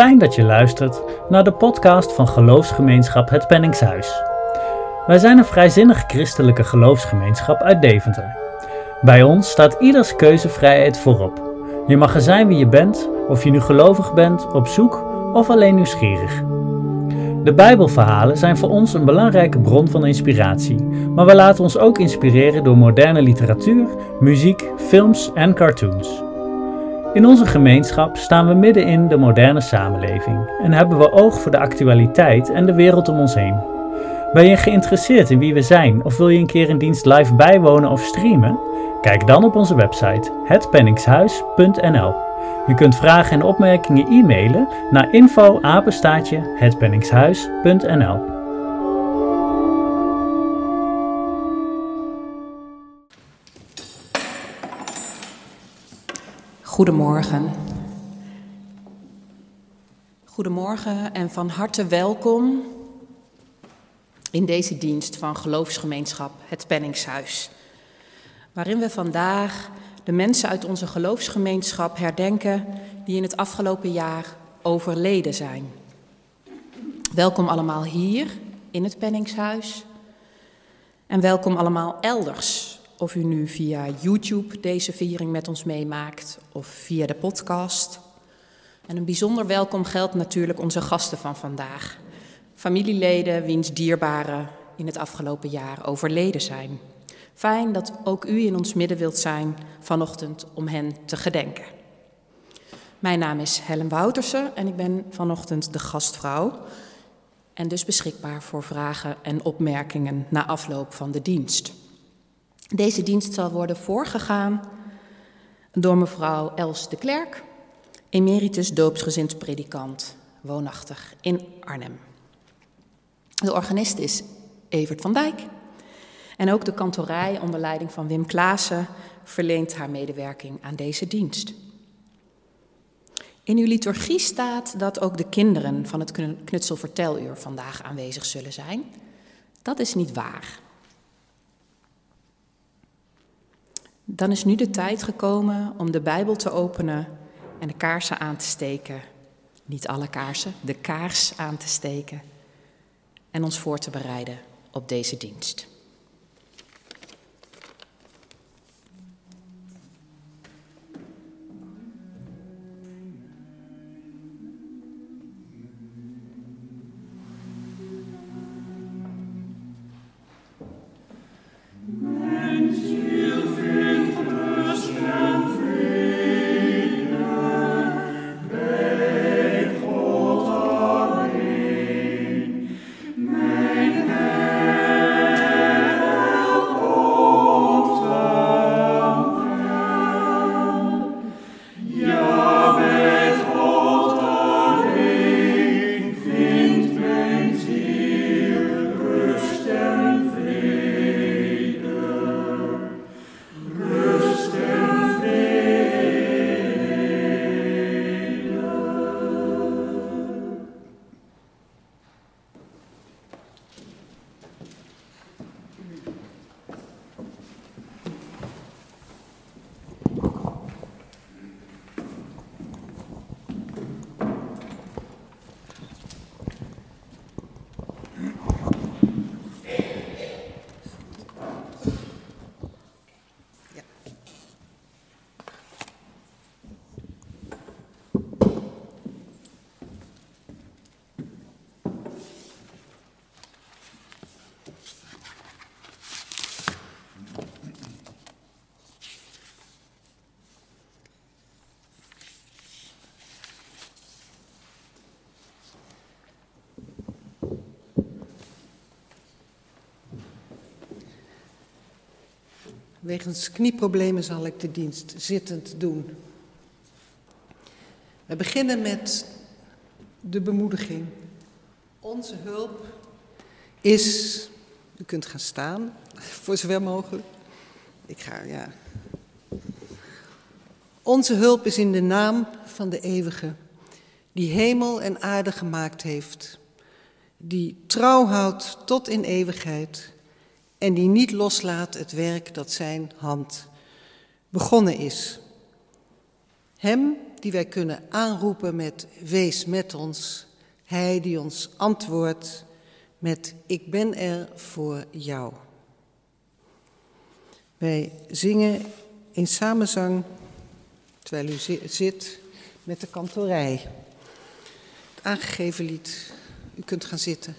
Fijn dat je luistert naar de podcast van geloofsgemeenschap Het Penningshuis. Wij zijn een vrijzinnig christelijke geloofsgemeenschap uit Deventer. Bij ons staat ieders keuzevrijheid voorop. Je mag er zijn wie je bent, of je nu gelovig bent, op zoek of alleen nieuwsgierig. De Bijbelverhalen zijn voor ons een belangrijke bron van inspiratie, maar we laten ons ook inspireren door moderne literatuur, muziek, films en cartoons. In onze gemeenschap staan we midden in de moderne samenleving en hebben we oog voor de actualiteit en de wereld om ons heen. Ben je geïnteresseerd in wie we zijn of wil je een keer een dienst live bijwonen of streamen? Kijk dan op onze website hetpenningshuis.nl. Je kunt vragen en opmerkingen e-mailen naar info Goedemorgen. Goedemorgen en van harte welkom in deze dienst van geloofsgemeenschap Het Penningshuis, waarin we vandaag de mensen uit onze geloofsgemeenschap herdenken die in het afgelopen jaar overleden zijn. Welkom allemaal hier in het Penningshuis en welkom allemaal elders of u nu via YouTube deze viering met ons meemaakt of via de podcast. En een bijzonder welkom geldt natuurlijk onze gasten van vandaag. Familieleden wiens dierbaren in het afgelopen jaar overleden zijn. Fijn dat ook u in ons midden wilt zijn vanochtend om hen te gedenken. Mijn naam is Helen Woutersen en ik ben vanochtend de gastvrouw. En dus beschikbaar voor vragen en opmerkingen na afloop van de dienst. Deze dienst zal worden voorgegaan door mevrouw Els de Klerk, emeritus doopsgezind predikant, woonachtig in Arnhem. De organist is Evert van Dijk en ook de kantorij onder leiding van Wim Klaassen verleent haar medewerking aan deze dienst. In uw liturgie staat dat ook de kinderen van het Knutselverteluur vandaag aanwezig zullen zijn. Dat is niet waar. Dan is nu de tijd gekomen om de Bijbel te openen en de kaarsen aan te steken. Niet alle kaarsen, de kaars aan te steken. En ons voor te bereiden op deze dienst. Wegens knieproblemen zal ik de dienst zittend doen. We beginnen met de bemoediging. Onze hulp is, u kunt gaan staan, voor zover mogelijk. Ik ga, ja. Onze hulp is in de naam van de eeuwige, die hemel en aarde gemaakt heeft, die trouw houdt tot in eeuwigheid en die niet loslaat het werk dat zijn hand begonnen is. Hem die wij kunnen aanroepen met wees met ons. Hij die ons antwoordt met ik ben er voor jou. Wij zingen in samenzang, terwijl u zit, met de kantorij. Het aangegeven lied. U kunt gaan zitten.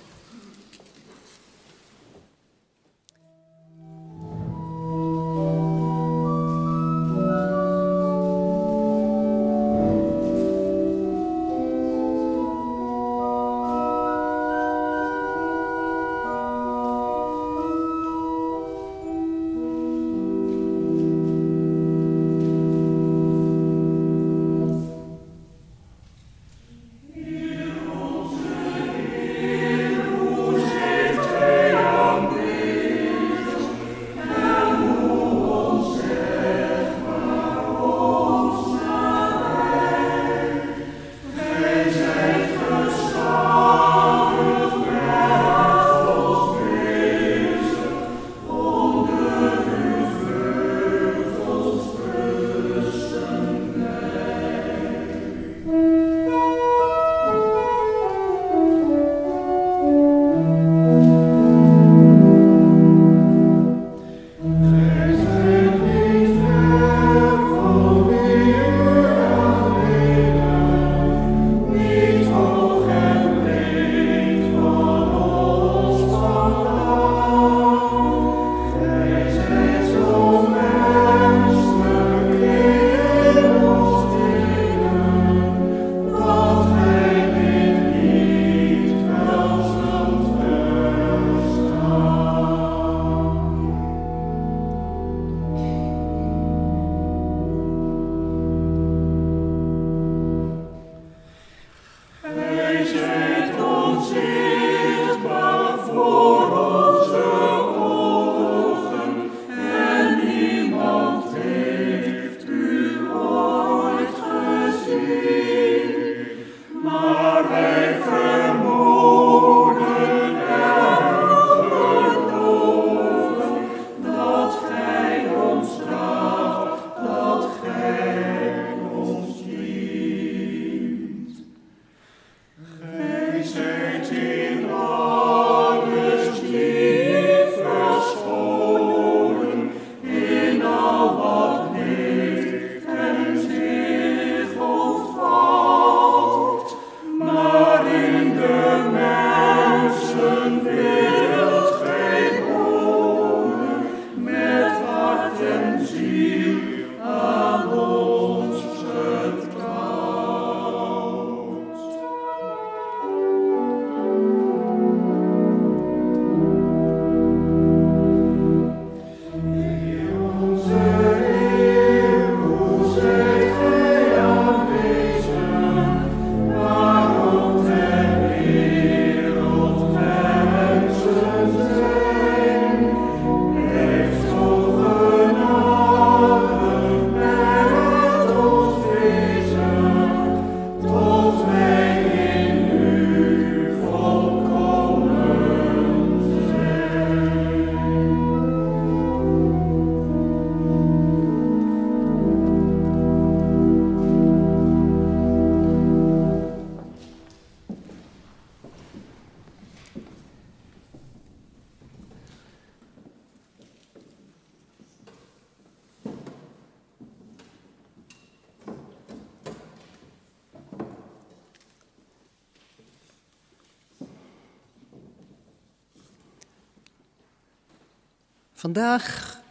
Vandaag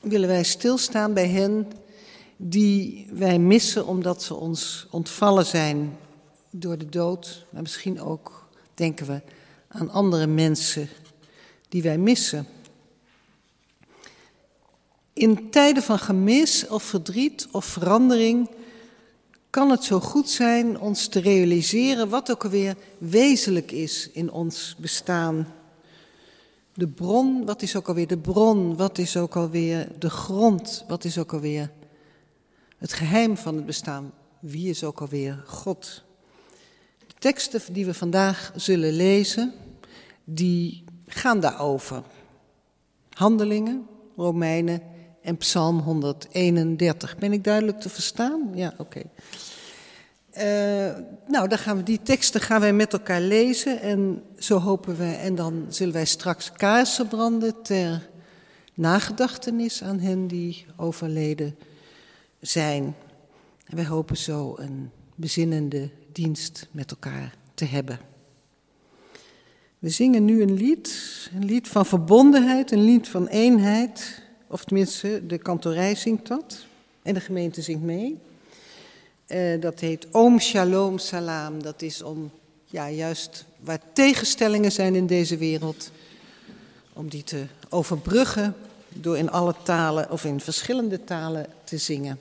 willen wij stilstaan bij hen die wij missen omdat ze ons ontvallen zijn door de dood, maar misschien ook denken we aan andere mensen die wij missen. In tijden van gemis of verdriet of verandering kan het zo goed zijn ons te realiseren wat ook alweer wezenlijk is in ons bestaan de bron, wat is ook alweer de bron? Wat is ook alweer de grond? Wat is ook alweer het geheim van het bestaan? Wie is ook alweer God? De teksten die we vandaag zullen lezen, die gaan daarover. Handelingen, Romeinen en Psalm 131. Ben ik duidelijk te verstaan? Ja, oké. Eh, nou, dan gaan we die teksten gaan wij met elkaar lezen en zo hopen we. En dan zullen wij straks kaarsen branden ter nagedachtenis aan hen die overleden zijn. En wij hopen zo een bezinnende dienst met elkaar te hebben. We zingen nu een lied, een lied van verbondenheid, een lied van eenheid. Of tenminste, de kantorij zingt dat en de gemeente zingt mee. Uh, dat heet Om Shalom Salam. Dat is om, ja, juist waar tegenstellingen zijn in deze wereld, om die te overbruggen door in alle talen of in verschillende talen te zingen.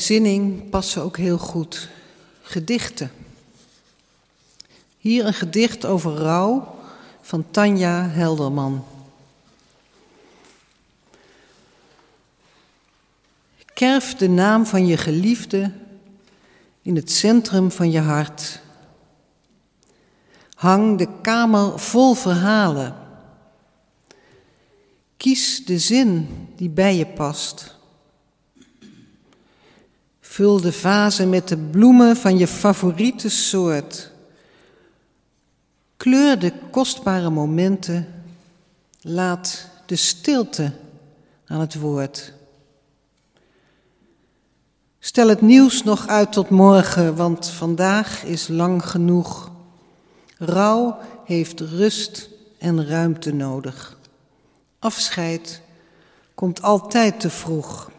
Bezinning passen ook heel goed gedichten. Hier een gedicht over rouw van Tanja Helderman. Kerf de naam van je geliefde in het centrum van je hart. Hang de kamer vol verhalen. Kies de zin die bij je past. Vul de vazen met de bloemen van je favoriete soort. Kleur de kostbare momenten. Laat de stilte aan het woord. Stel het nieuws nog uit tot morgen, want vandaag is lang genoeg. Rouw heeft rust en ruimte nodig. Afscheid komt altijd te vroeg.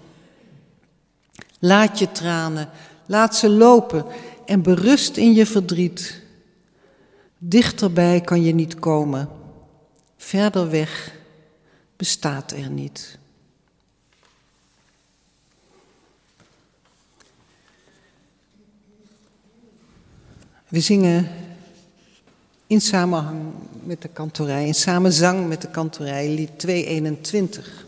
Laat je tranen, laat ze lopen en berust in je verdriet. Dichterbij kan je niet komen, verder weg bestaat er niet. We zingen in samenhang met de kantorij, in samenzang met de kantorij, lied 221.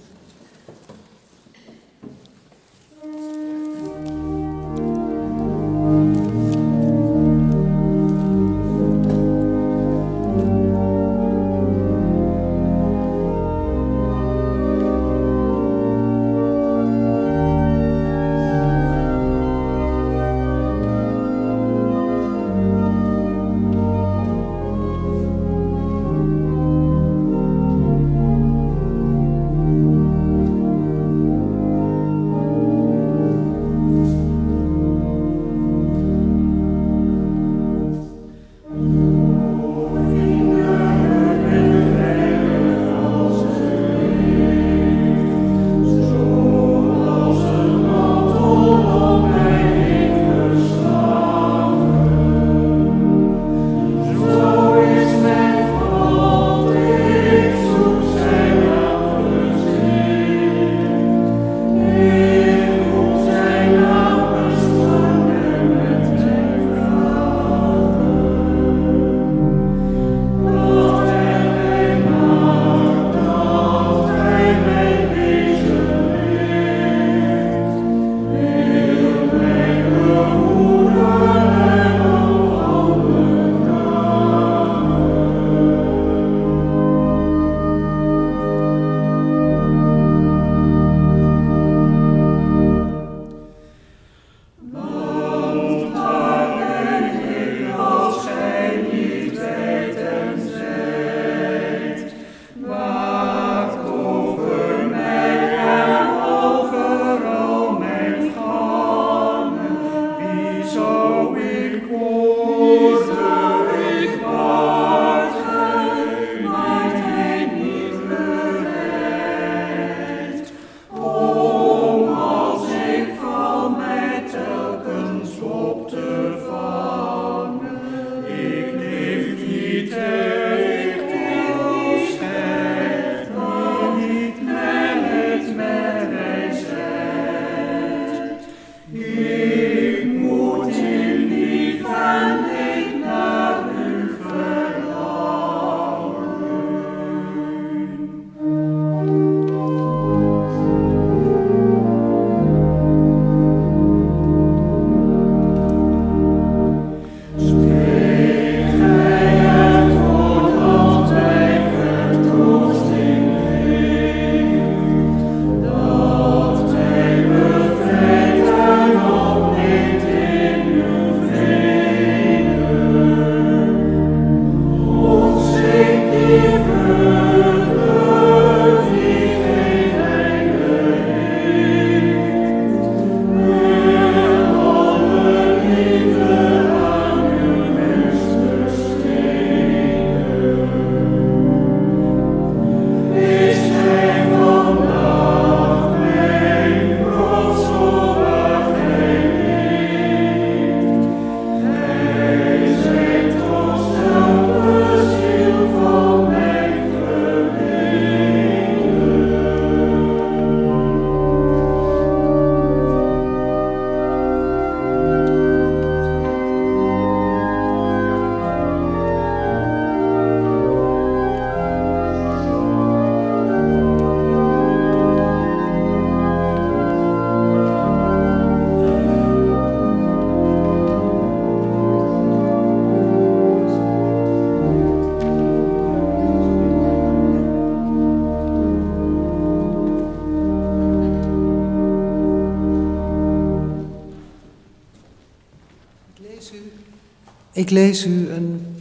Ik lees u een,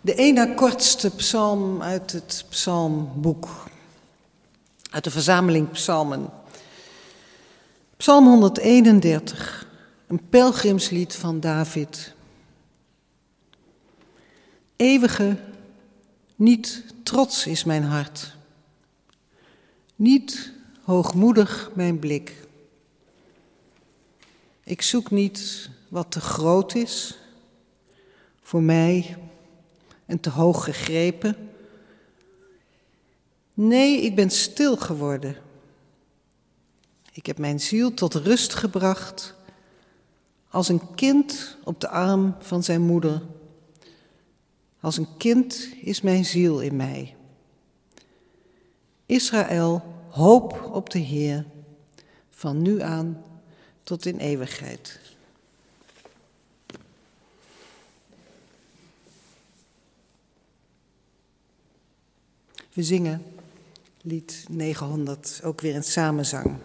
de ene kortste psalm uit het psalmboek, uit de verzameling psalmen. Psalm 131, een pelgrimslied van David. Eeuwige, niet trots is mijn hart, niet hoogmoedig mijn blik. Ik zoek niet wat te groot is voor mij en te hoog gegrepen. Nee, ik ben stil geworden. Ik heb mijn ziel tot rust gebracht als een kind op de arm van zijn moeder. Als een kind is mijn ziel in mij. Israël, hoop op de Heer, van nu aan tot in eeuwigheid. We zingen lied 900, ook weer in samenzang.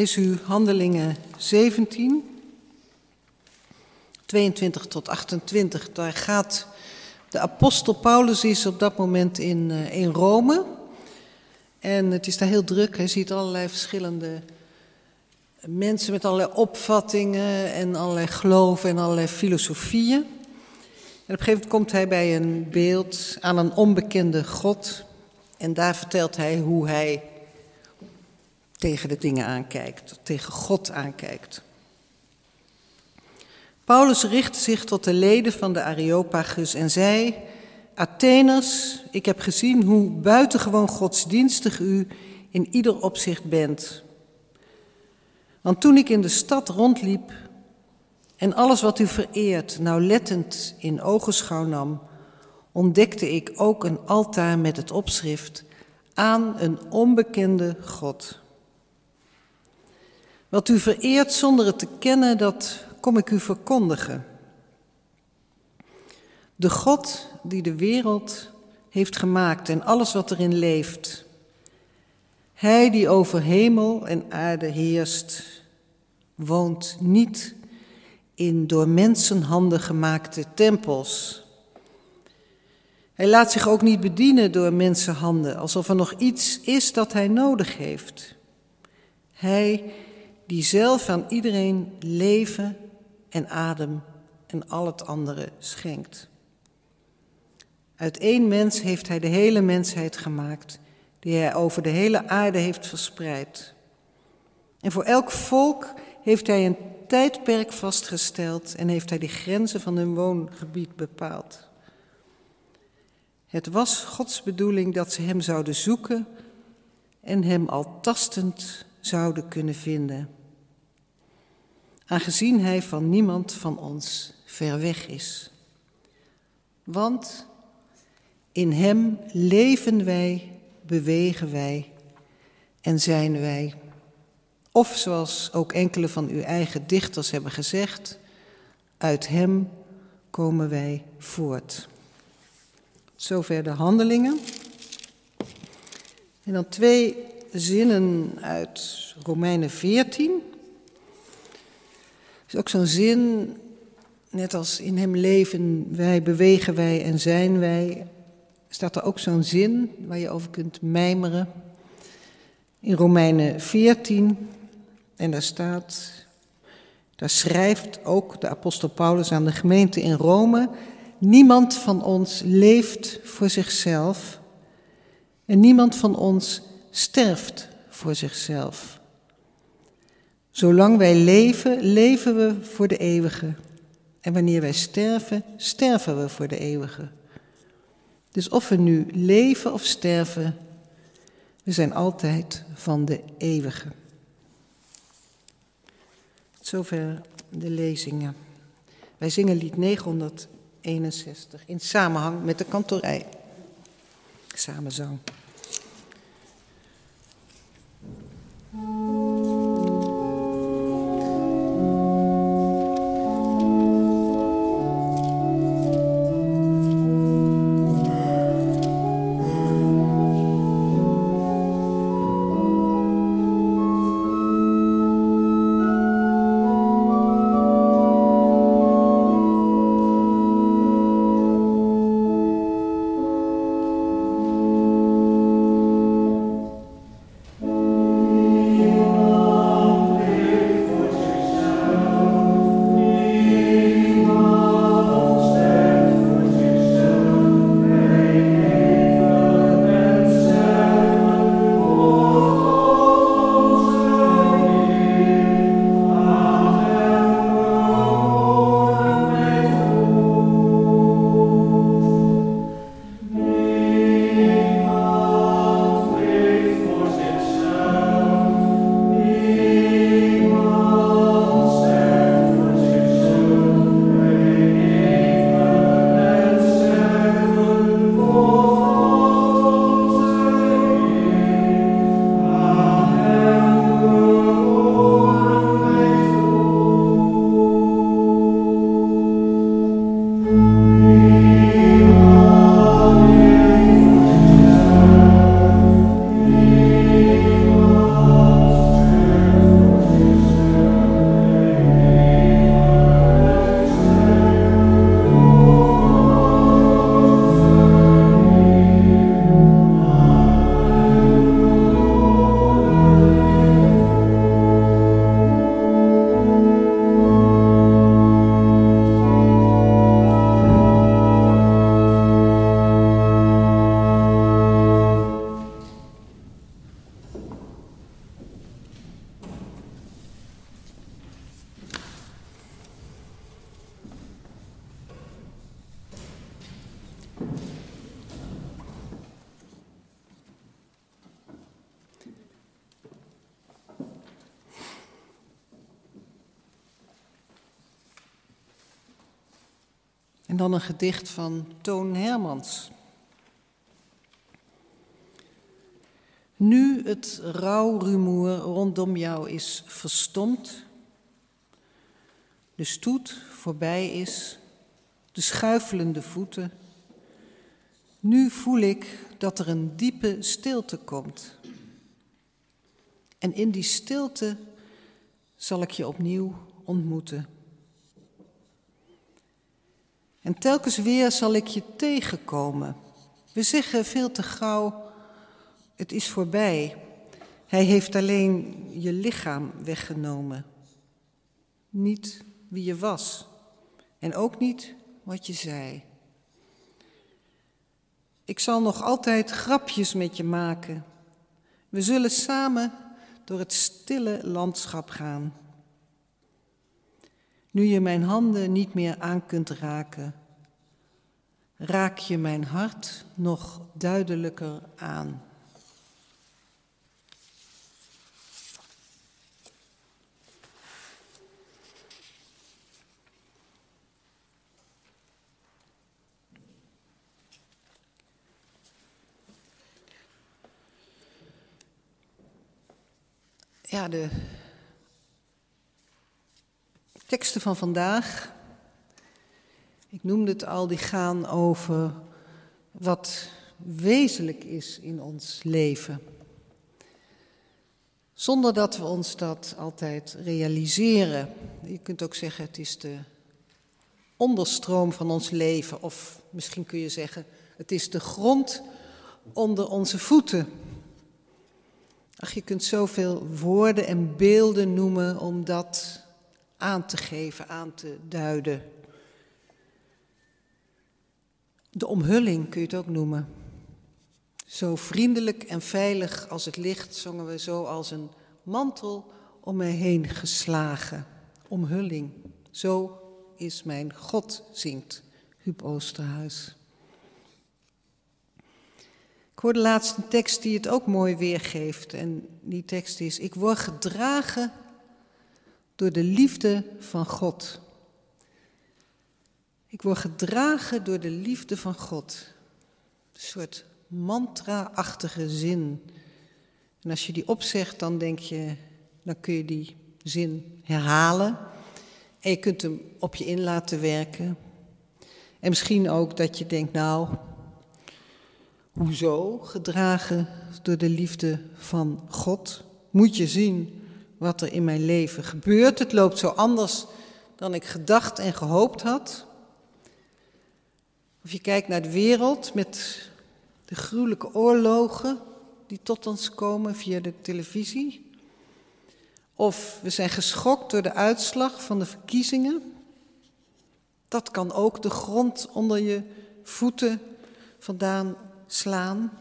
Lees Handelingen 17, 22 tot 28. Daar gaat de apostel Paulus is op dat moment in, uh, in Rome. En het is daar heel druk. Hij ziet allerlei verschillende mensen met allerlei opvattingen en allerlei geloven en allerlei filosofieën. En op een gegeven moment komt hij bij een beeld aan een onbekende God. En daar vertelt hij hoe hij tegen de dingen aankijkt, tegen God aankijkt. Paulus richtte zich tot de leden van de Areopagus en zei: Atheners, ik heb gezien hoe buitengewoon godsdienstig u in ieder opzicht bent. Want toen ik in de stad rondliep en alles wat u vereert nauwlettend in ogenschouw nam, ontdekte ik ook een altaar met het opschrift aan een onbekende God. Wat u vereert zonder het te kennen, dat kom ik u verkondigen. De God die de wereld heeft gemaakt en alles wat erin leeft. Hij die over hemel en aarde heerst, woont niet in door mensenhanden gemaakte tempels. Hij laat zich ook niet bedienen door mensenhanden, alsof er nog iets is dat hij nodig heeft. Hij die zelf aan iedereen leven en adem en al het andere schenkt. Uit één mens heeft hij de hele mensheid gemaakt, die hij over de hele aarde heeft verspreid. En voor elk volk heeft hij een tijdperk vastgesteld en heeft hij de grenzen van hun woongebied bepaald. Het was Gods bedoeling dat ze hem zouden zoeken en hem al tastend zouden kunnen vinden aangezien hij van niemand van ons ver weg is. Want in hem leven wij, bewegen wij en zijn wij. Of zoals ook enkele van uw eigen dichters hebben gezegd, uit hem komen wij voort. Zover de handelingen. En dan twee zinnen uit Romeinen 14 is ook zo'n zin, net als in hem leven wij, bewegen wij en zijn wij, staat er ook zo'n zin waar je over kunt mijmeren. In Romeinen 14, en daar staat, daar schrijft ook de apostel Paulus aan de gemeente in Rome, niemand van ons leeft voor zichzelf en niemand van ons sterft voor zichzelf. Zolang wij leven, leven we voor de eeuwige. En wanneer wij sterven, sterven we voor de eeuwige. Dus of we nu leven of sterven, we zijn altijd van de eeuwige. Zover de lezingen. Wij zingen lied 961 in samenhang met de kantorij. Samenzang. Gedicht van Toon Hermans. Nu het rouwrumoer rondom jou is verstomd, de stoet voorbij is, de schuifelende voeten, nu voel ik dat er een diepe stilte komt. En in die stilte zal ik je opnieuw ontmoeten. En telkens weer zal ik je tegenkomen. We zeggen veel te gauw, het is voorbij. Hij heeft alleen je lichaam weggenomen. Niet wie je was en ook niet wat je zei. Ik zal nog altijd grapjes met je maken. We zullen samen door het stille landschap gaan. Nu je mijn handen niet meer aan kunt raken, raak je mijn hart nog duidelijker aan. Ja, de teksten van vandaag, ik noemde het al, die gaan over wat wezenlijk is in ons leven. Zonder dat we ons dat altijd realiseren. Je kunt ook zeggen, het is de onderstroom van ons leven. Of misschien kun je zeggen, het is de grond onder onze voeten. Ach, je kunt zoveel woorden en beelden noemen om dat aan te geven, aan te duiden. De omhulling kun je het ook noemen. Zo vriendelijk en veilig als het licht zongen we zo als een mantel om mij heen geslagen. Omhulling. Zo is mijn God, zingt Huub Oosterhuis. Ik hoorde laatst een tekst die het ook mooi weergeeft. En die tekst is: Ik word gedragen door de liefde van God. Ik word gedragen door de liefde van God. Een soort mantra-achtige zin. En als je die opzegt, dan denk je, dan kun je die zin herhalen. En je kunt hem op je in laten werken. En misschien ook dat je denkt, nou, Hoezo? Gedragen door de liefde van God. Moet je zien wat er in mijn leven gebeurt. Het loopt zo anders dan ik gedacht en gehoopt had. Of je kijkt naar de wereld met de gruwelijke oorlogen die tot ons komen via de televisie. Of we zijn geschokt door de uitslag van de verkiezingen. Dat kan ook de grond onder je voeten vandaan slaan.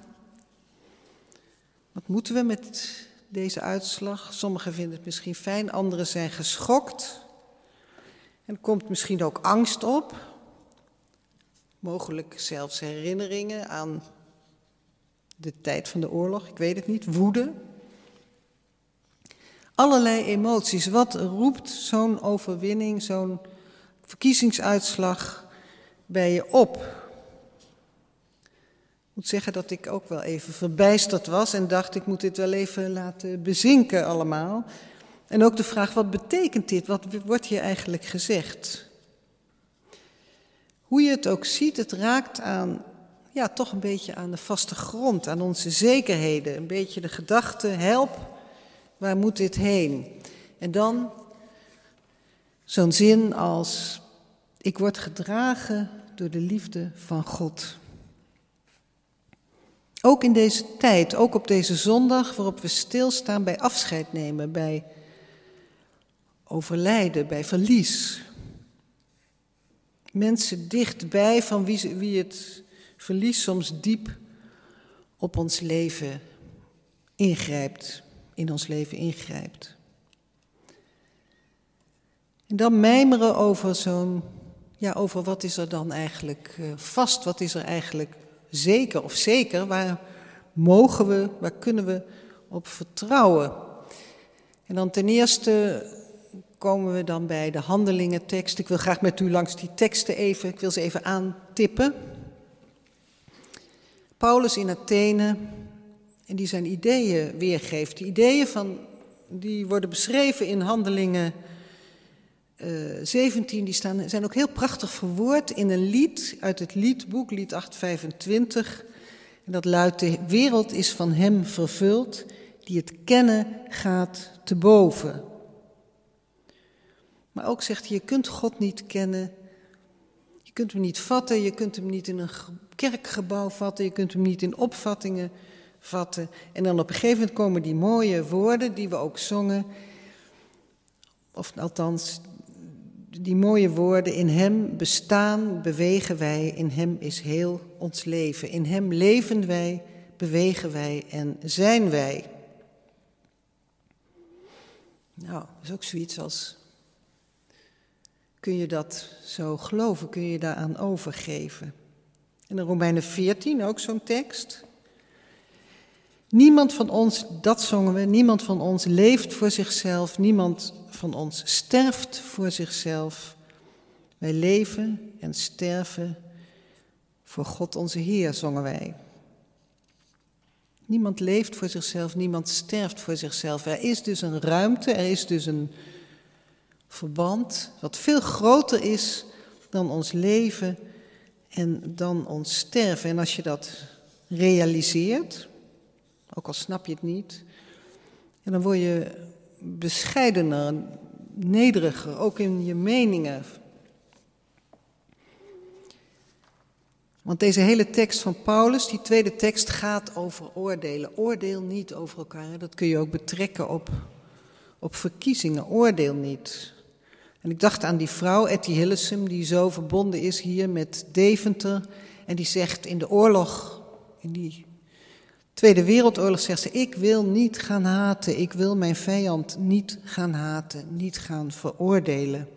Wat moeten we met deze uitslag? Sommigen vinden het misschien fijn, anderen zijn geschokt. En er komt misschien ook angst op. Mogelijk zelfs herinneringen aan de tijd van de oorlog, ik weet het niet, woede. Allerlei emoties. Wat roept zo'n overwinning, zo'n verkiezingsuitslag bij je op? Moet zeggen dat ik ook wel even verbijsterd was en dacht ik moet dit wel even laten bezinken allemaal. En ook de vraag wat betekent dit? Wat wordt hier eigenlijk gezegd? Hoe je het ook ziet, het raakt aan, ja, toch een beetje aan de vaste grond, aan onze zekerheden. Een beetje de gedachte, help, waar moet dit heen? En dan zo'n zin als, ik word gedragen door de liefde van God. Ook in deze tijd, ook op deze zondag waarop we stilstaan bij afscheid nemen, bij overlijden, bij verlies. Mensen dichtbij van wie, wie het verlies soms diep op ons leven ingrijpt, in ons leven ingrijpt. En dan mijmeren over zo'n, ja, over wat is er dan eigenlijk eh, vast, wat is er eigenlijk zeker of zeker, waar mogen we, waar kunnen we op vertrouwen? En dan ten eerste komen we dan bij de handelingentekst. Ik wil graag met u langs die teksten even, ik wil ze even aantippen. Paulus in Athene, en die zijn ideeën weergeeft. Die ideeën van, die worden beschreven in handelingen 17, die staan, zijn ook heel prachtig verwoord in een lied uit het liedboek, lied 825. En dat luidt, de wereld is van hem vervuld, die het kennen gaat te boven. Maar ook zegt hij, je kunt God niet kennen, je kunt hem niet vatten, je kunt hem niet in een kerkgebouw vatten, je kunt hem niet in opvattingen vatten. En dan op een gegeven moment komen die mooie woorden die we ook zongen, of althans die mooie woorden, in Hem bestaan, bewegen wij, in Hem is heel ons leven. In Hem leven wij, bewegen wij en zijn wij. Nou, dat is ook zoiets als, kun je dat zo geloven, kun je daaraan overgeven? En in Romeinen 14 ook zo'n tekst. Niemand van ons, dat zongen we, niemand van ons leeft voor zichzelf, niemand van ons sterft voor zichzelf. Wij leven en sterven voor God onze Heer, zongen wij. Niemand leeft voor zichzelf, niemand sterft voor zichzelf. Er is dus een ruimte, er is dus een verband wat veel groter is dan ons leven en dan ons sterven. En als je dat realiseert, ook al snap je het niet, dan word je bescheidener, nederiger, ook in je meningen. Want deze hele tekst van Paulus, die tweede tekst, gaat over oordelen. Oordeel niet over elkaar. Dat kun je ook betrekken op, op verkiezingen. Oordeel niet. En ik dacht aan die vrouw, Etty Hillesum, die zo verbonden is hier met Deventer. En die zegt in de oorlog, in die Tweede Wereldoorlog zegt ze, ik wil niet gaan haten, ik wil mijn vijand niet gaan haten, niet gaan veroordelen.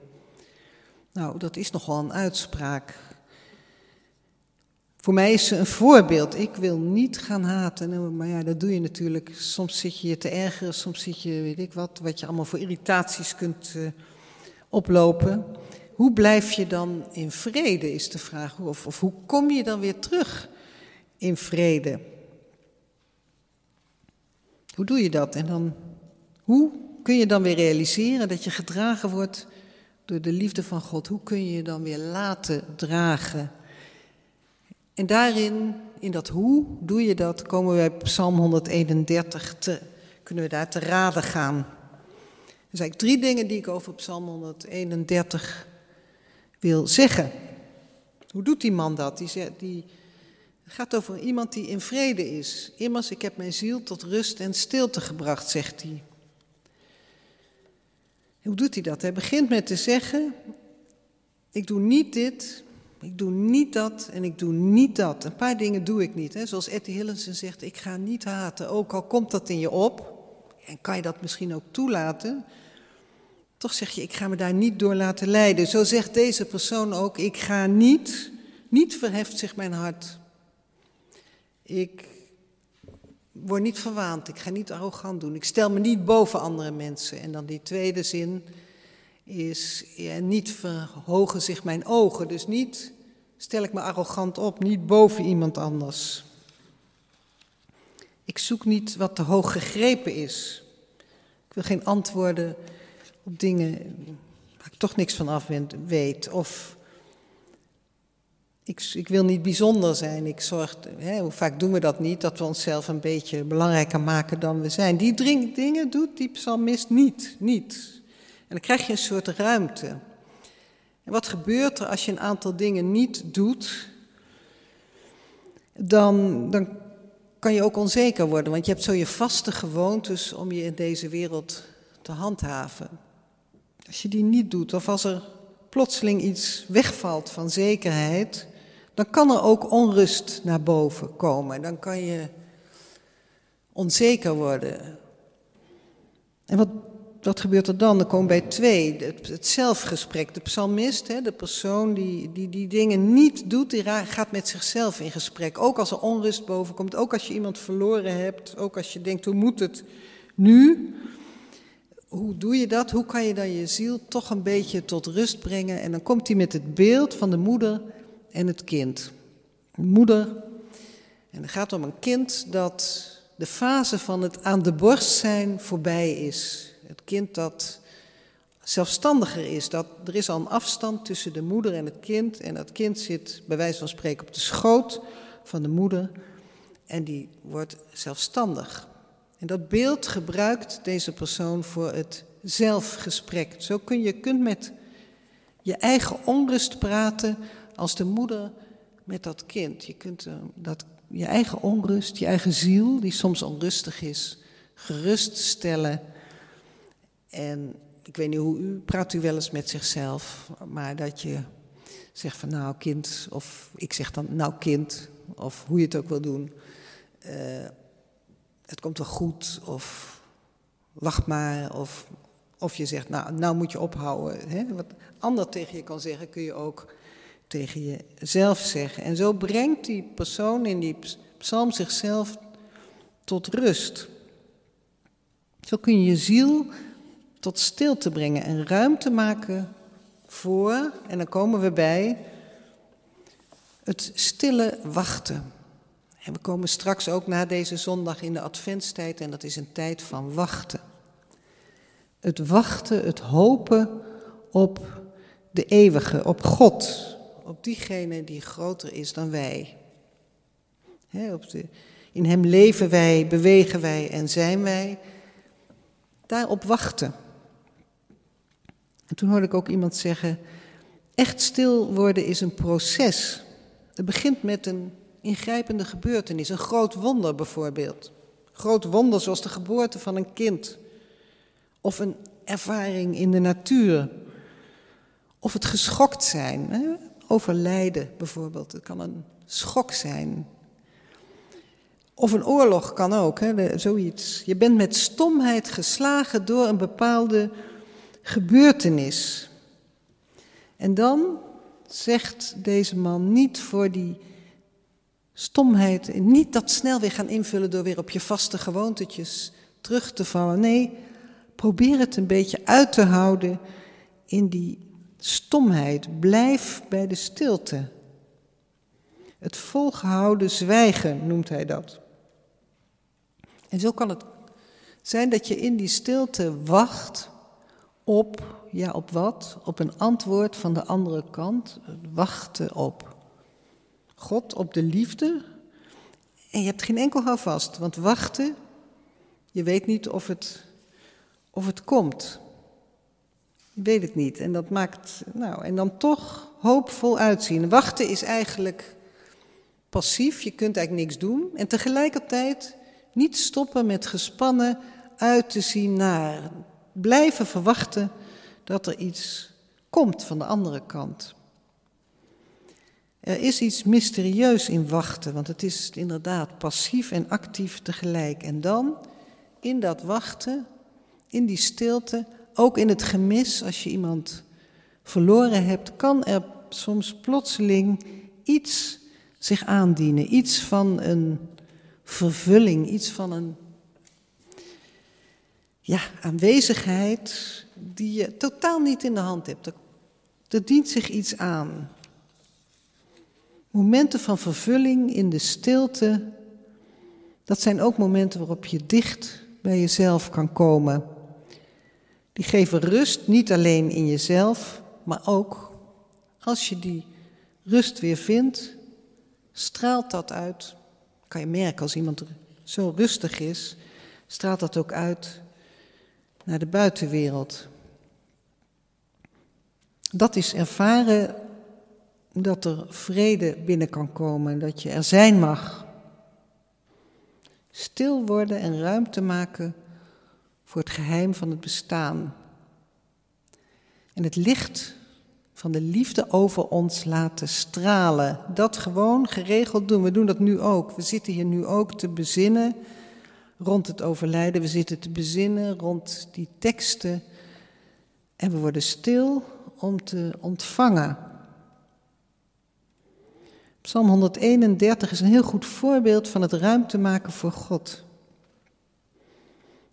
Nou, dat is nogal een uitspraak. Voor mij is ze een voorbeeld. Ik wil niet gaan haten. Nou, maar ja, dat doe je natuurlijk. Soms zit je je te ergeren, soms zit je, weet ik wat, wat je allemaal voor irritaties kunt uh, oplopen. Hoe blijf je dan in vrede, is de vraag. Of, of hoe kom je dan weer terug in vrede? Hoe doe je dat? En dan, hoe kun je dan weer realiseren dat je gedragen wordt door de liefde van God? Hoe kun je je dan weer laten dragen? En daarin, in dat hoe doe je dat, komen we bij Psalm 131 te, kunnen we daar te raden gaan. Er zijn drie dingen die ik over Psalm 131 wil zeggen. Hoe doet die man dat? Die, die het gaat over iemand die in vrede is. Immers, ik heb mijn ziel tot rust en stilte gebracht, zegt hij. Hoe doet hij dat? Hij begint met te zeggen: Ik doe niet dit, ik doe niet dat en ik doe niet dat. Een paar dingen doe ik niet. Hè? Zoals Etty Hillensen zegt: Ik ga niet haten, ook al komt dat in je op. En kan je dat misschien ook toelaten? Toch zeg je: Ik ga me daar niet door laten leiden. Zo zegt deze persoon ook: Ik ga niet, niet verheft zich mijn hart. Ik word niet verwaand, ik ga niet arrogant doen, ik stel me niet boven andere mensen. En dan die tweede zin is, niet verhogen zich mijn ogen, dus niet stel ik me arrogant op, niet boven iemand anders. Ik zoek niet wat te hoog gegrepen is. Ik wil geen antwoorden op dingen waar ik toch niks van af weet. Of ik, ik, wil niet bijzonder zijn. Ik zorg, hè, hoe vaak doen we dat niet, dat we onszelf een beetje belangrijker maken dan we zijn. Die drink, dingen doet die psalmist niet, niet. En dan krijg je een soort ruimte. En wat gebeurt er als je een aantal dingen niet doet? Dan, dan kan je ook onzeker worden, want je hebt zo je vaste gewoontes om je in deze wereld te handhaven. Als je die niet doet, of als er plotseling iets wegvalt van zekerheid, dan kan er ook onrust naar boven komen. Dan kan je onzeker worden. En wat, wat gebeurt er dan? Dan komen bij twee, het, het zelfgesprek. De psalmist, hè, de persoon die, die die dingen niet doet, die gaat met zichzelf in gesprek. Ook als er onrust boven komt, ook als je iemand verloren hebt, ook als je denkt, hoe moet het nu? hoe doe je dat? Hoe kan je dan je ziel toch een beetje tot rust brengen? En dan komt hij met het beeld van de moeder en het kind. De moeder, en het gaat om een kind dat de fase van het aan de borst zijn voorbij is. Het kind dat zelfstandiger is. Dat, er is al een afstand tussen de moeder en het kind. En dat kind zit bij wijze van spreken op de schoot van de moeder. En die wordt zelfstandig. En dat beeld gebruikt deze persoon voor het zelfgesprek. Zo kun je kunt met je eigen onrust praten als de moeder met dat kind. Je kunt eh, dat, je eigen onrust, je eigen ziel, die soms onrustig is, geruststellen. En ik weet niet hoe u, praat u wel eens met zichzelf, maar dat je zegt van nou kind, of ik zeg dan nou kind, of hoe je het ook wil doen. Uh, het komt wel goed, of wacht maar, of, of je zegt, nou, nou moet je ophouden. Hè? Wat ander tegen je kan zeggen, kun je ook tegen jezelf zeggen. En zo brengt die persoon in die psalm zichzelf tot rust. Zo kun je je ziel tot stilte brengen en ruimte maken voor, en dan komen we bij, het stille wachten. En we komen straks ook na deze zondag in de adventstijd en dat is een tijd van wachten. Het wachten, het hopen op de eeuwige, op God, op diegene die groter is dan wij. in Hem leven wij, bewegen wij en zijn wij. Daarop wachten. En toen hoorde ik ook iemand zeggen, echt stil worden is een proces. Het begint met een ingrijpende gebeurtenis, een groot wonder bijvoorbeeld. Groot wonder zoals de geboorte van een kind. Of een ervaring in de natuur. Of het geschokt zijn. Overlijden bijvoorbeeld. Het kan een schok zijn. Of een oorlog kan ook, hè? zoiets. Je bent met stomheid geslagen door een bepaalde gebeurtenis. En dan zegt deze man niet voor die stomheid, niet dat snel weer gaan invullen door weer op je vaste gewoontetjes terug te vallen. Nee, probeer het een beetje uit te houden in die stomheid. Blijf bij de stilte. Het volgehouden zwijgen noemt hij dat. En zo kan het zijn dat je in die stilte wacht op, ja op wat? Op een antwoord van de andere kant. Wachten op God, op de liefde. En je hebt geen enkel houvast, want wachten, je weet niet of het, of het komt. Je weet het niet. En dat maakt, nou, en dan toch hoopvol uitzien. Wachten is eigenlijk passief, je kunt eigenlijk niks doen. En tegelijkertijd niet stoppen met gespannen uit te zien naar blijven verwachten dat er iets komt van de andere kant. Er is iets mysterieus in wachten, want het is inderdaad passief en actief tegelijk. En dan, in dat wachten, in die stilte, ook in het gemis, als je iemand verloren hebt, kan er soms plotseling iets zich aandienen. Iets van een vervulling, iets van een ja, aanwezigheid die je totaal niet in de hand hebt. Er, er dient zich iets aan. Momenten van vervulling in de stilte, dat zijn ook momenten waarop je dicht bij jezelf kan komen. Die geven rust niet alleen in jezelf, maar ook als je die rust weer vindt, straalt dat uit. Kan je merken als iemand zo rustig is, straalt dat ook uit naar de buitenwereld. Dat is ervaren dat er vrede binnen kan komen, dat je er zijn mag. Stil worden en ruimte maken voor het geheim van het bestaan. En het licht van de liefde over ons laten stralen. Dat gewoon geregeld doen. We doen dat nu ook. We zitten hier nu ook te bezinnen rond het overlijden. We zitten te bezinnen rond die teksten. En we worden stil om te ontvangen. Psalm 131 is een heel goed voorbeeld van het ruimte maken voor God.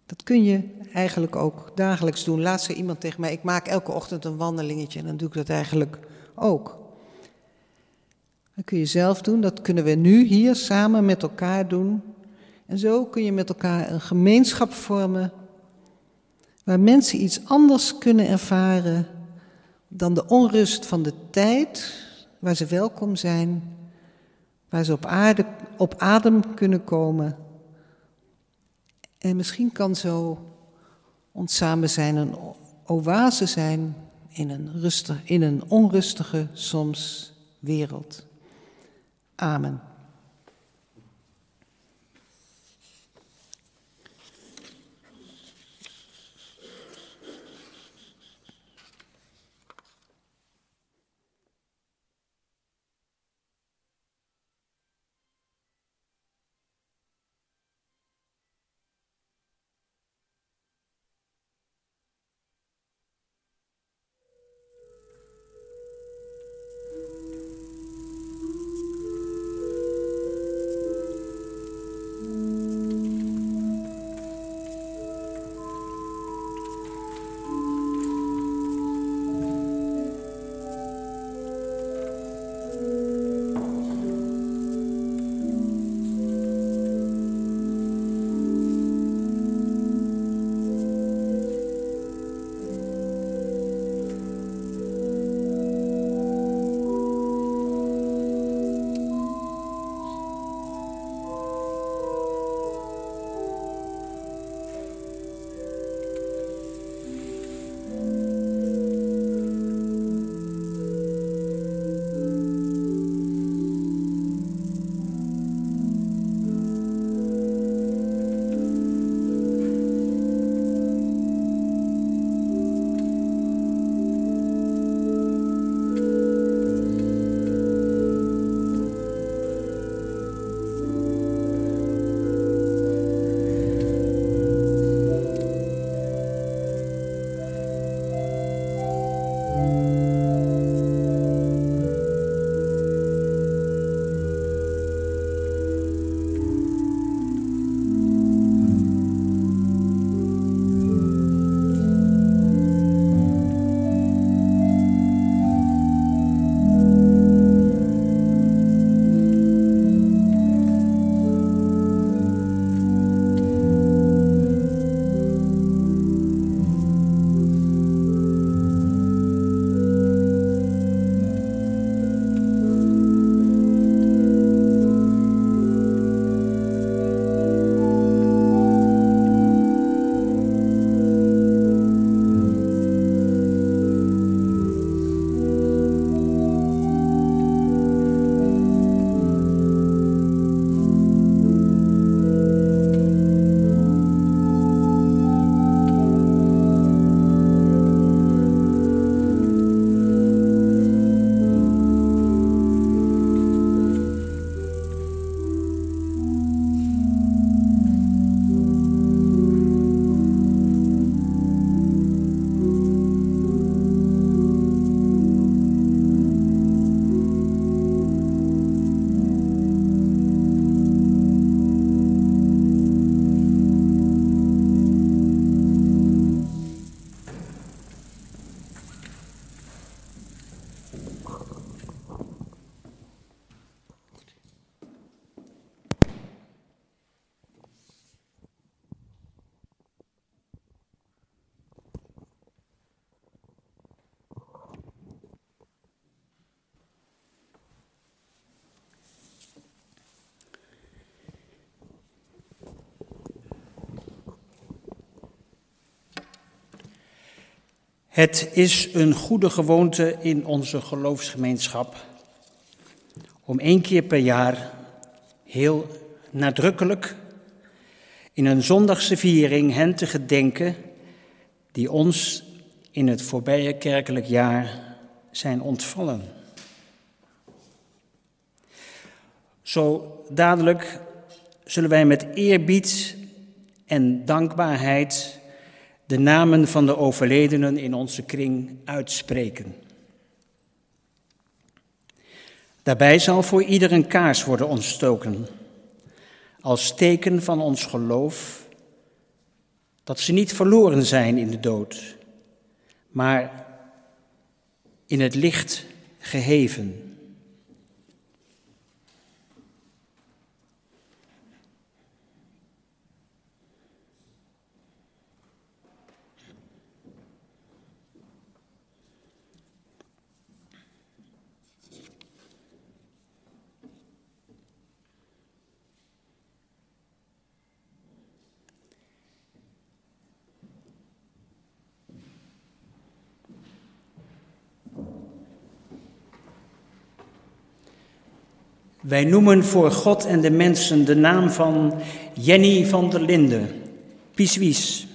Dat kun je eigenlijk ook dagelijks doen. Laatst zei iemand tegen mij: Ik maak elke ochtend een wandelingetje en dan doe ik dat eigenlijk ook. Dat kun je zelf doen, dat kunnen we nu hier samen met elkaar doen. En zo kun je met elkaar een gemeenschap vormen waar mensen iets anders kunnen ervaren dan de onrust van de tijd, waar ze welkom zijn, waar ze op, aarde, op adem kunnen komen. En misschien kan zo ons samen zijn een oase zijn in een, in een onrustige soms wereld. Amen. Het is een goede gewoonte in onze geloofsgemeenschap om één keer per jaar heel nadrukkelijk in een zondagse viering hen te gedenken die ons in het voorbije kerkelijk jaar zijn ontvallen. Zo dadelijk zullen wij met eerbied en dankbaarheid de namen van de overledenen in onze kring uitspreken. Daarbij zal voor ieder een kaars worden ontstoken, als teken van ons geloof Dat ze niet verloren zijn in de dood, maar in het licht geheven. Wij noemen voor God en de mensen de naam van Jenny van der Linden, Pieswies.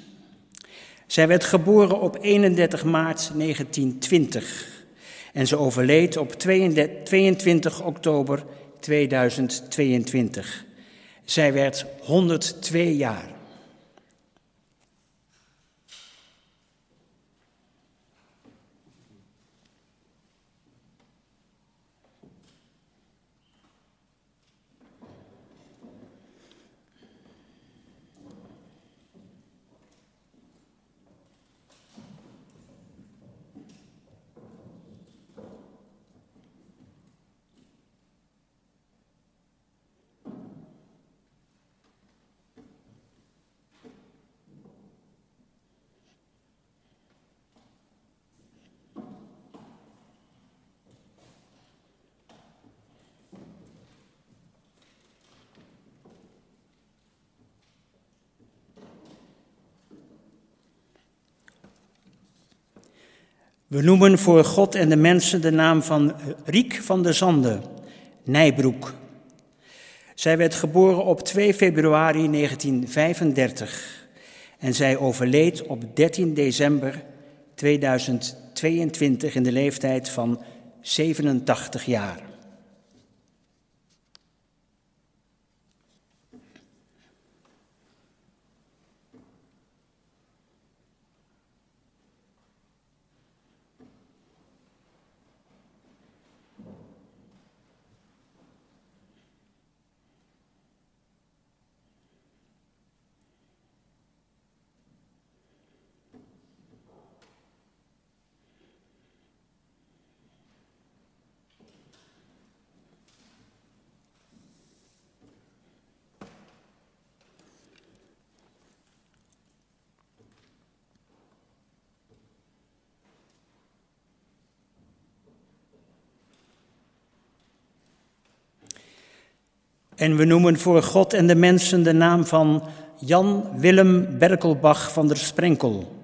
Zij werd geboren op 31 maart 1920 en ze overleed op 22 oktober 2022. Zij werd 102 jaar. We noemen voor God en de mensen de naam van Riek van der Zande, Nijbroek. Zij werd geboren op 2 februari 1935 en zij overleed op 13 december 2022 in de leeftijd van 87 jaar. En we noemen voor God en de mensen de naam van Jan Willem Berkelbach van der Sprenkel.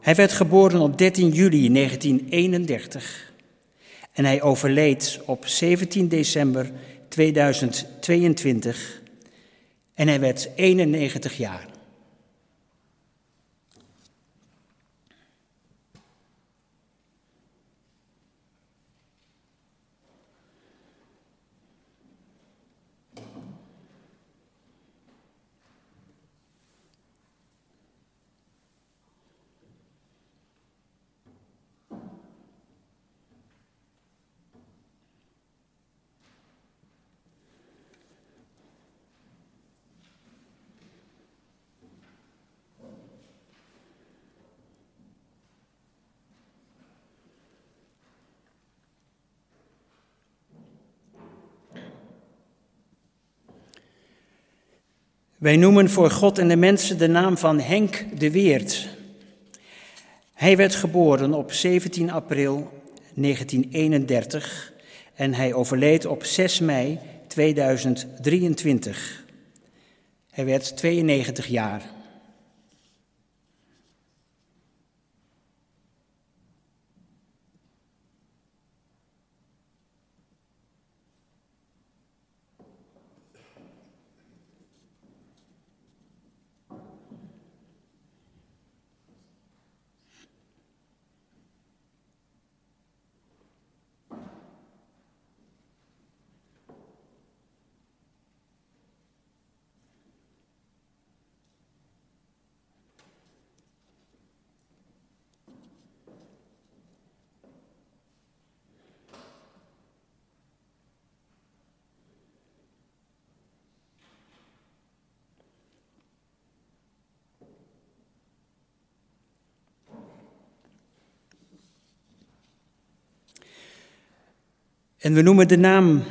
Hij werd geboren op 13 juli 1931 en hij overleed op 17 december 2022 en hij werd 91 jaar. Wij noemen voor God en de mensen de naam van Henk de Weert. Hij werd geboren op 17 april 1931 en hij overleed op 6 mei 2023. Hij werd 92 jaar. En we noemen de naam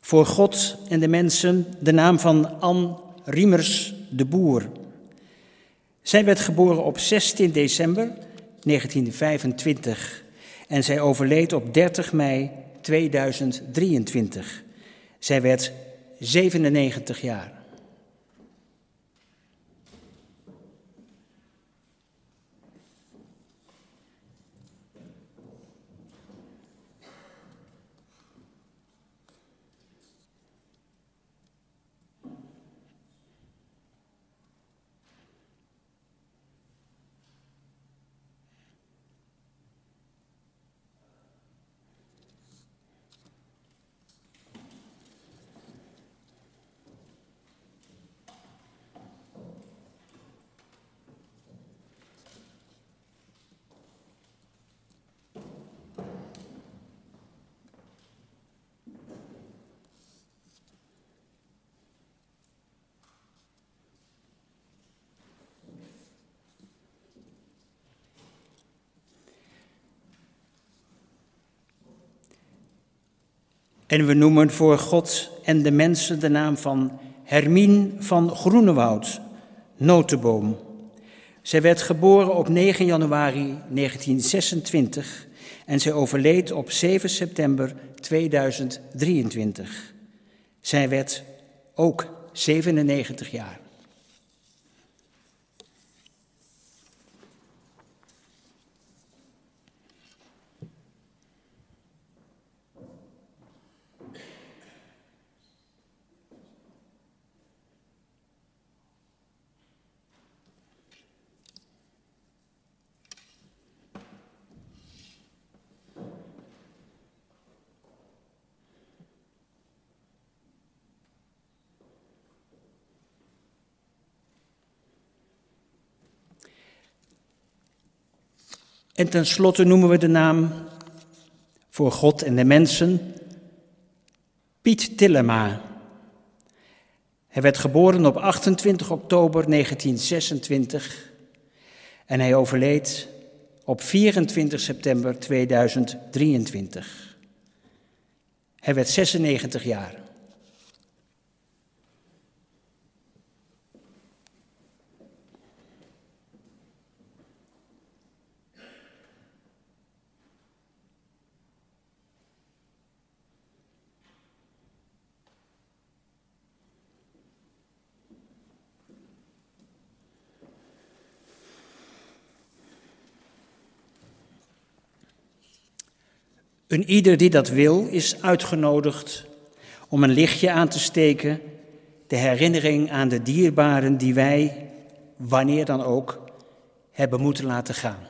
voor God en de mensen de naam van Anne Riemers de Boer. Zij werd geboren op 16 december 1925 en zij overleed op 30 mei 2023. Zij werd 97 jaar. En we noemen voor God en de mensen de naam van Hermien van Groenewoud, notenboom. Zij werd geboren op 9 januari 1926 en zij overleed op 7 september 2023. Zij werd ook 97 jaar. En tenslotte noemen we de naam voor God en de mensen Piet Tillema. Hij werd geboren op 28 oktober 1926 en hij overleed op 24 september 2023. Hij werd 96 jaar. Een ieder die dat wil is uitgenodigd om een lichtje aan te steken, de herinnering aan de dierbaren die wij, wanneer dan ook, hebben moeten laten gaan.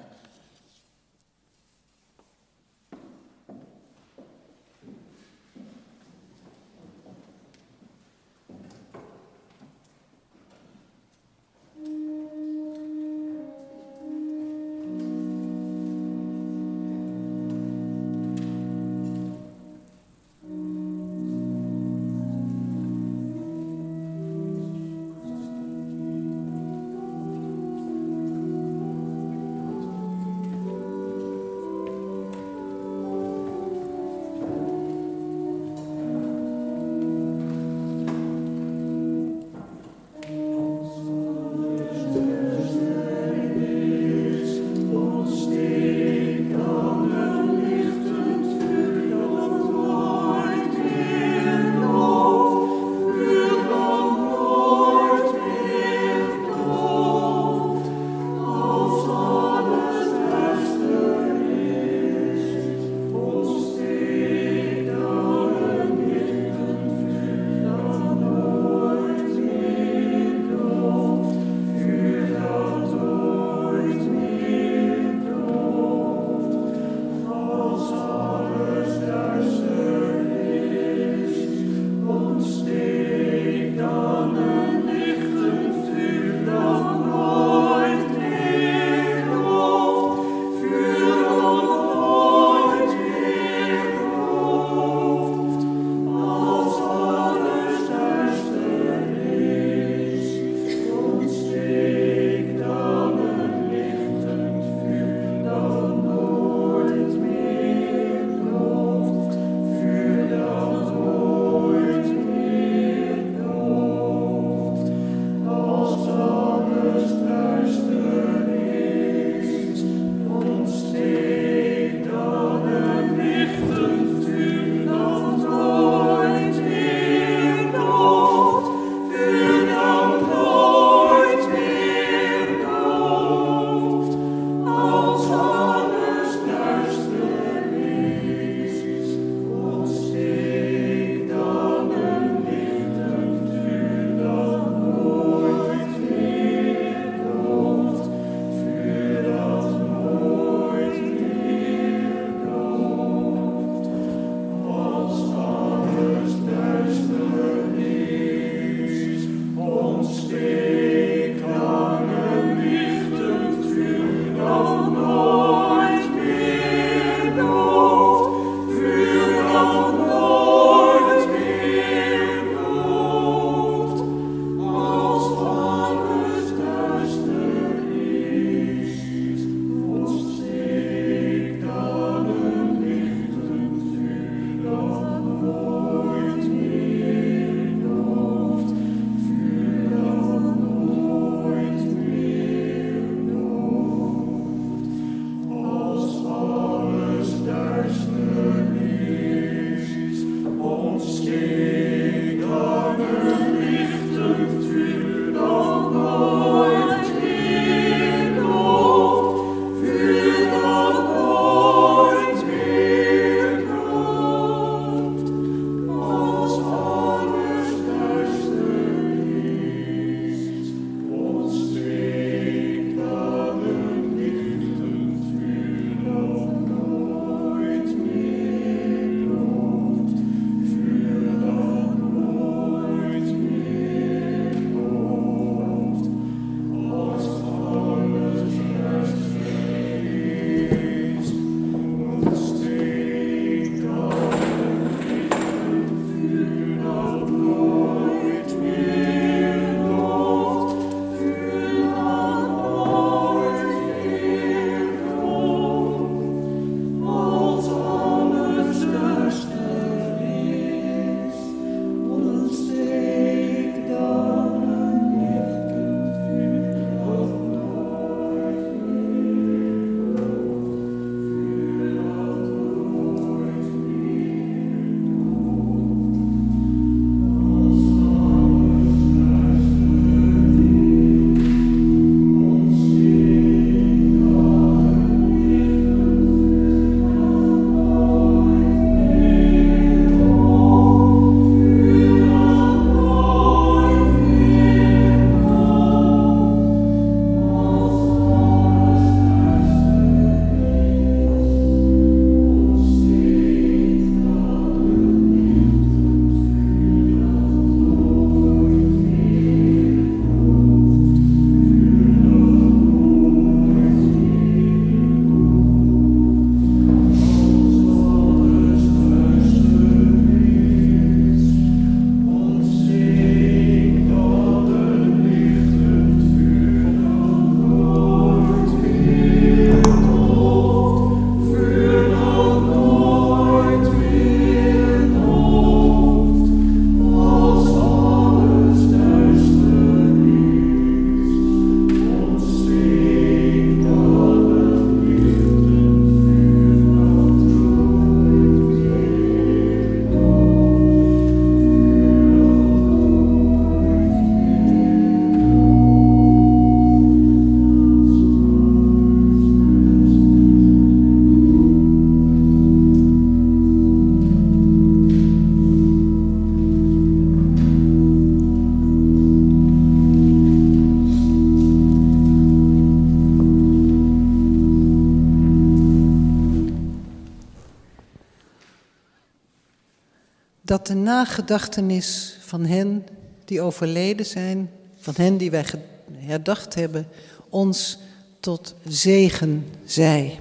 Dat de nagedachtenis van hen die overleden zijn, van hen die wij herdacht hebben, ons tot zegen zij.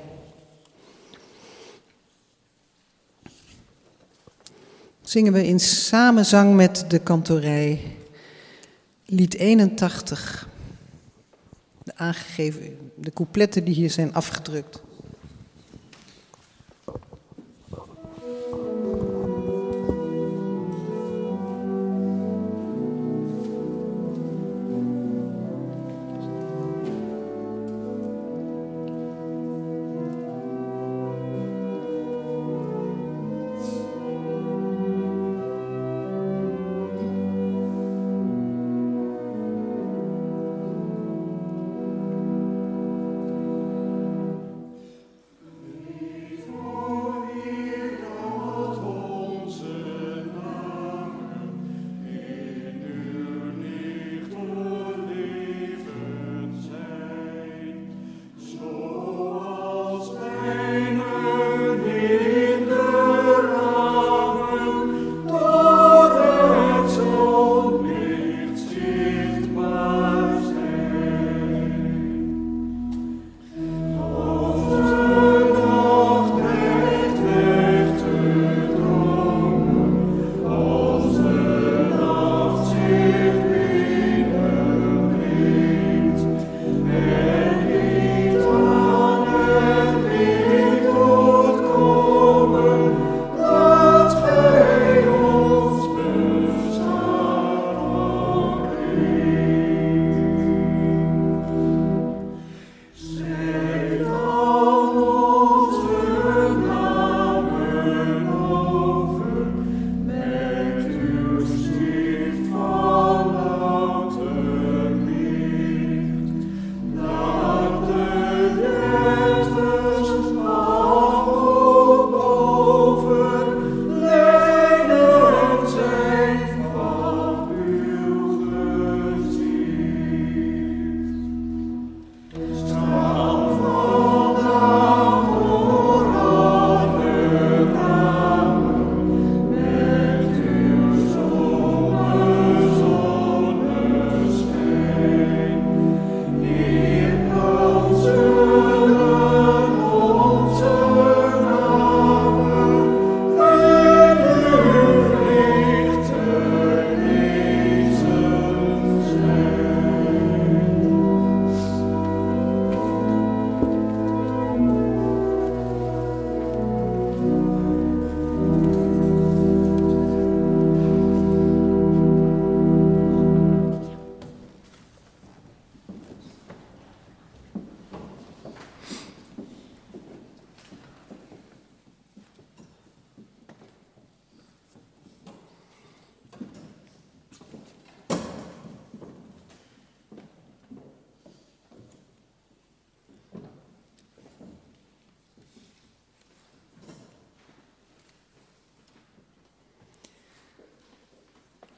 Zingen we in samenzang met de kantorij, lied 81, de aangegeven, de coupletten die hier zijn afgedrukt.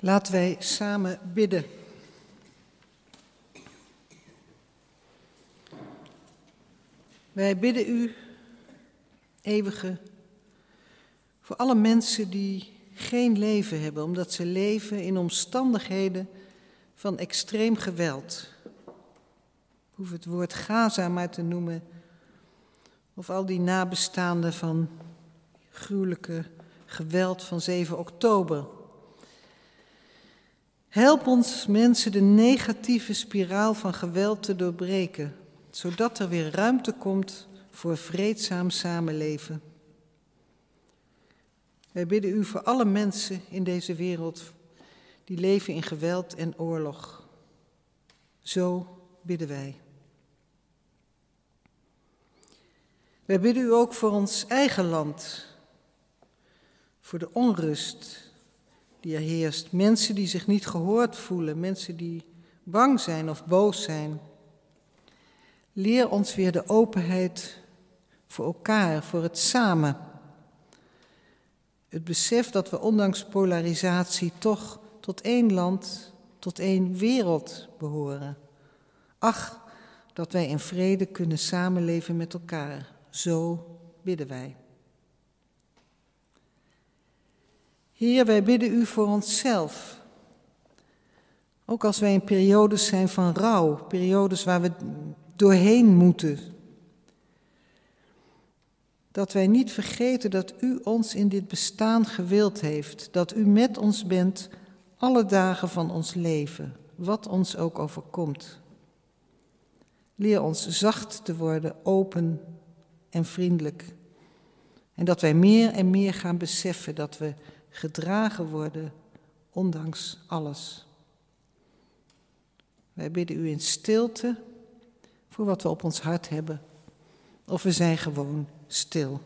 Laten wij samen bidden. Wij bidden u, eeuwige, voor alle mensen die geen leven hebben, omdat ze leven in omstandigheden van extreem geweld. Ik hoef het woord Gaza maar te noemen, of al die nabestaanden van gruwelijke geweld van 7 oktober. Help ons mensen de negatieve spiraal van geweld te doorbreken, zodat er weer ruimte komt voor vreedzaam samenleven. Wij bidden u voor alle mensen in deze wereld die leven in geweld en oorlog. Zo bidden wij. Wij bidden u ook voor ons eigen land, voor de onrust die er heerst. Mensen die zich niet gehoord voelen, mensen die bang zijn of boos zijn. Leer ons weer de openheid voor elkaar, voor het samen. Het besef dat we ondanks polarisatie toch tot één land, tot één wereld behoren. Ach, dat wij in vrede kunnen samenleven met elkaar. Zo bidden wij. Heer, wij bidden u voor onszelf. Ook als wij in periodes zijn van rouw, periodes waar we doorheen moeten. Dat wij niet vergeten dat u ons in dit bestaan gewild heeft, dat u met ons bent alle dagen van ons leven, wat ons ook overkomt. Leer ons zacht te worden, open en vriendelijk. En dat wij meer en meer gaan beseffen dat we gedragen worden, ondanks alles. Wij bidden u in stilte voor wat we op ons hart hebben, of we zijn gewoon stil.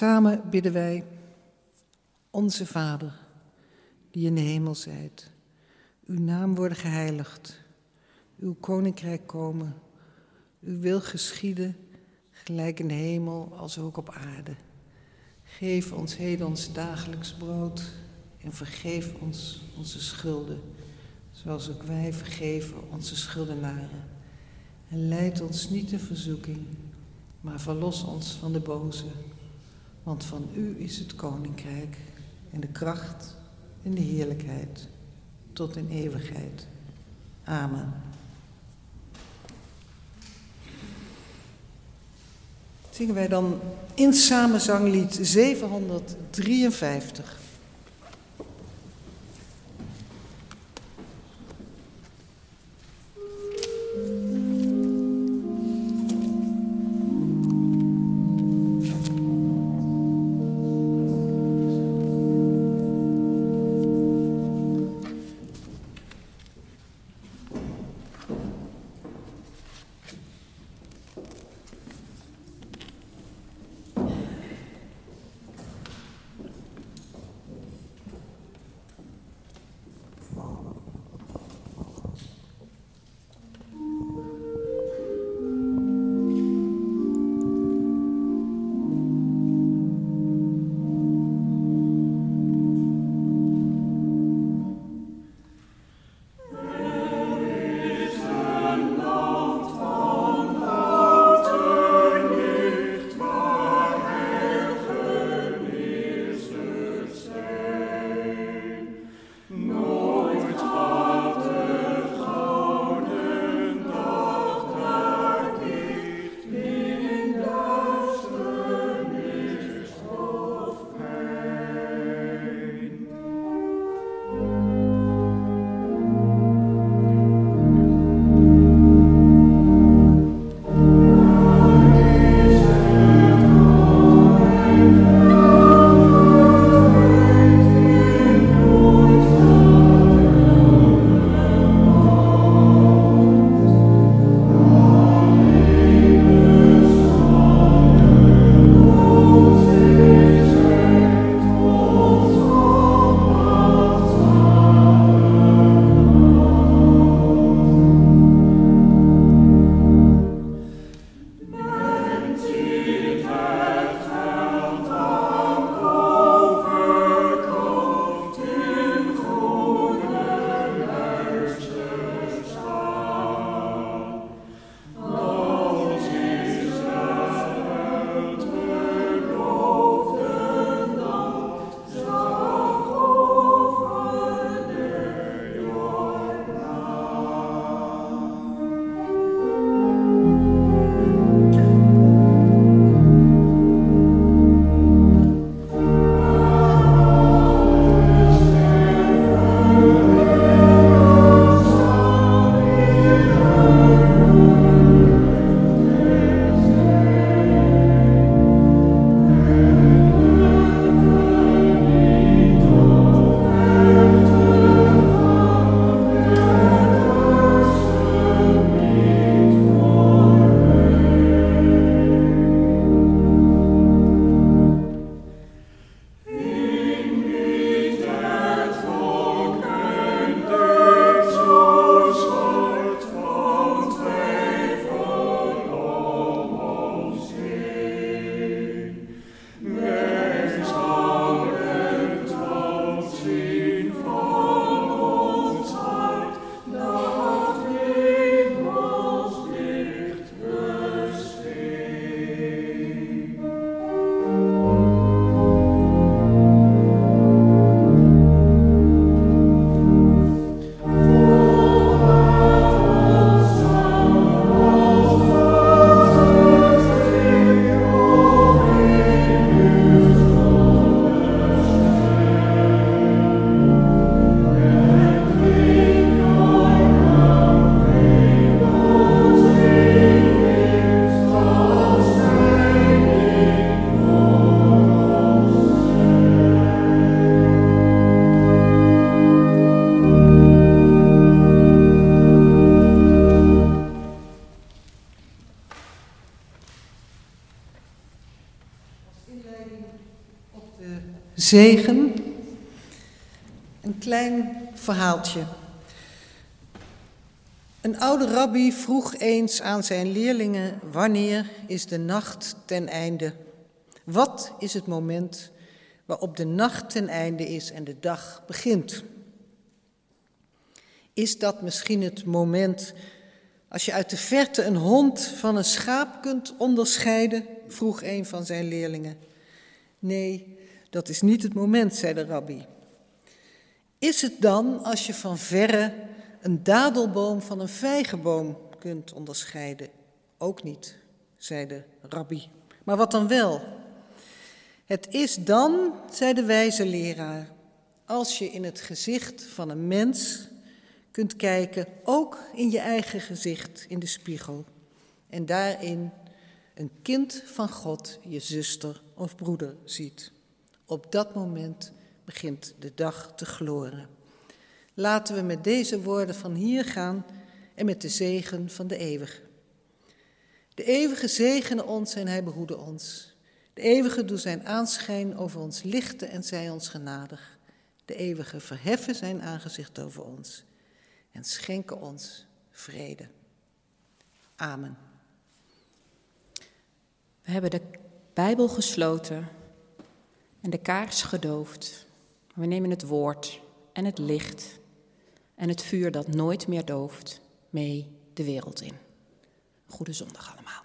Samen bidden wij, onze Vader, die in de hemel zijt, uw naam worden geheiligd, uw koninkrijk komen, uw wil geschieden, gelijk in de hemel als ook op aarde. Geef ons heden ons dagelijks brood en vergeef ons onze schulden, zoals ook wij vergeven onze schuldenaren. En leid ons niet in verzoeking, maar verlos ons van de boze. Want van u is het koninkrijk en de kracht en de heerlijkheid tot in eeuwigheid. Amen. Zingen wij dan in samenzanglied 753. Zegen. Een klein verhaaltje. Een oude rabbi vroeg eens aan zijn leerlingen: Wanneer is de nacht ten einde? Wat is het moment waarop de nacht ten einde is en de dag begint? Is dat misschien het moment als je uit de verte een hond van een schaap kunt onderscheiden? vroeg een van zijn leerlingen. Nee, dat is niet het moment, zei de rabbi. Is het dan als je van verre een dadelboom van een vijgenboom kunt onderscheiden? Ook niet, zei de rabbi. Maar wat dan wel? Het is dan, zei de wijze leraar, als je in het gezicht van een mens kunt kijken, ook in je eigen gezicht in de spiegel, en daarin een kind van God, je zuster of broeder ziet. Op dat moment begint de dag te gloren. Laten we met deze woorden van hier gaan en met de zegen van de eeuwige. De eeuwige zegene ons en hij behoede ons. De eeuwige doet zijn aanschijn over ons lichten en zij ons genadig. De eeuwige verheffen zijn aangezicht over ons en schenken ons vrede. Amen. We hebben de Bijbel gesloten en de kaars gedoofd. We nemen het woord en het licht en het vuur dat nooit meer dooft mee de wereld in. Goede zondag allemaal.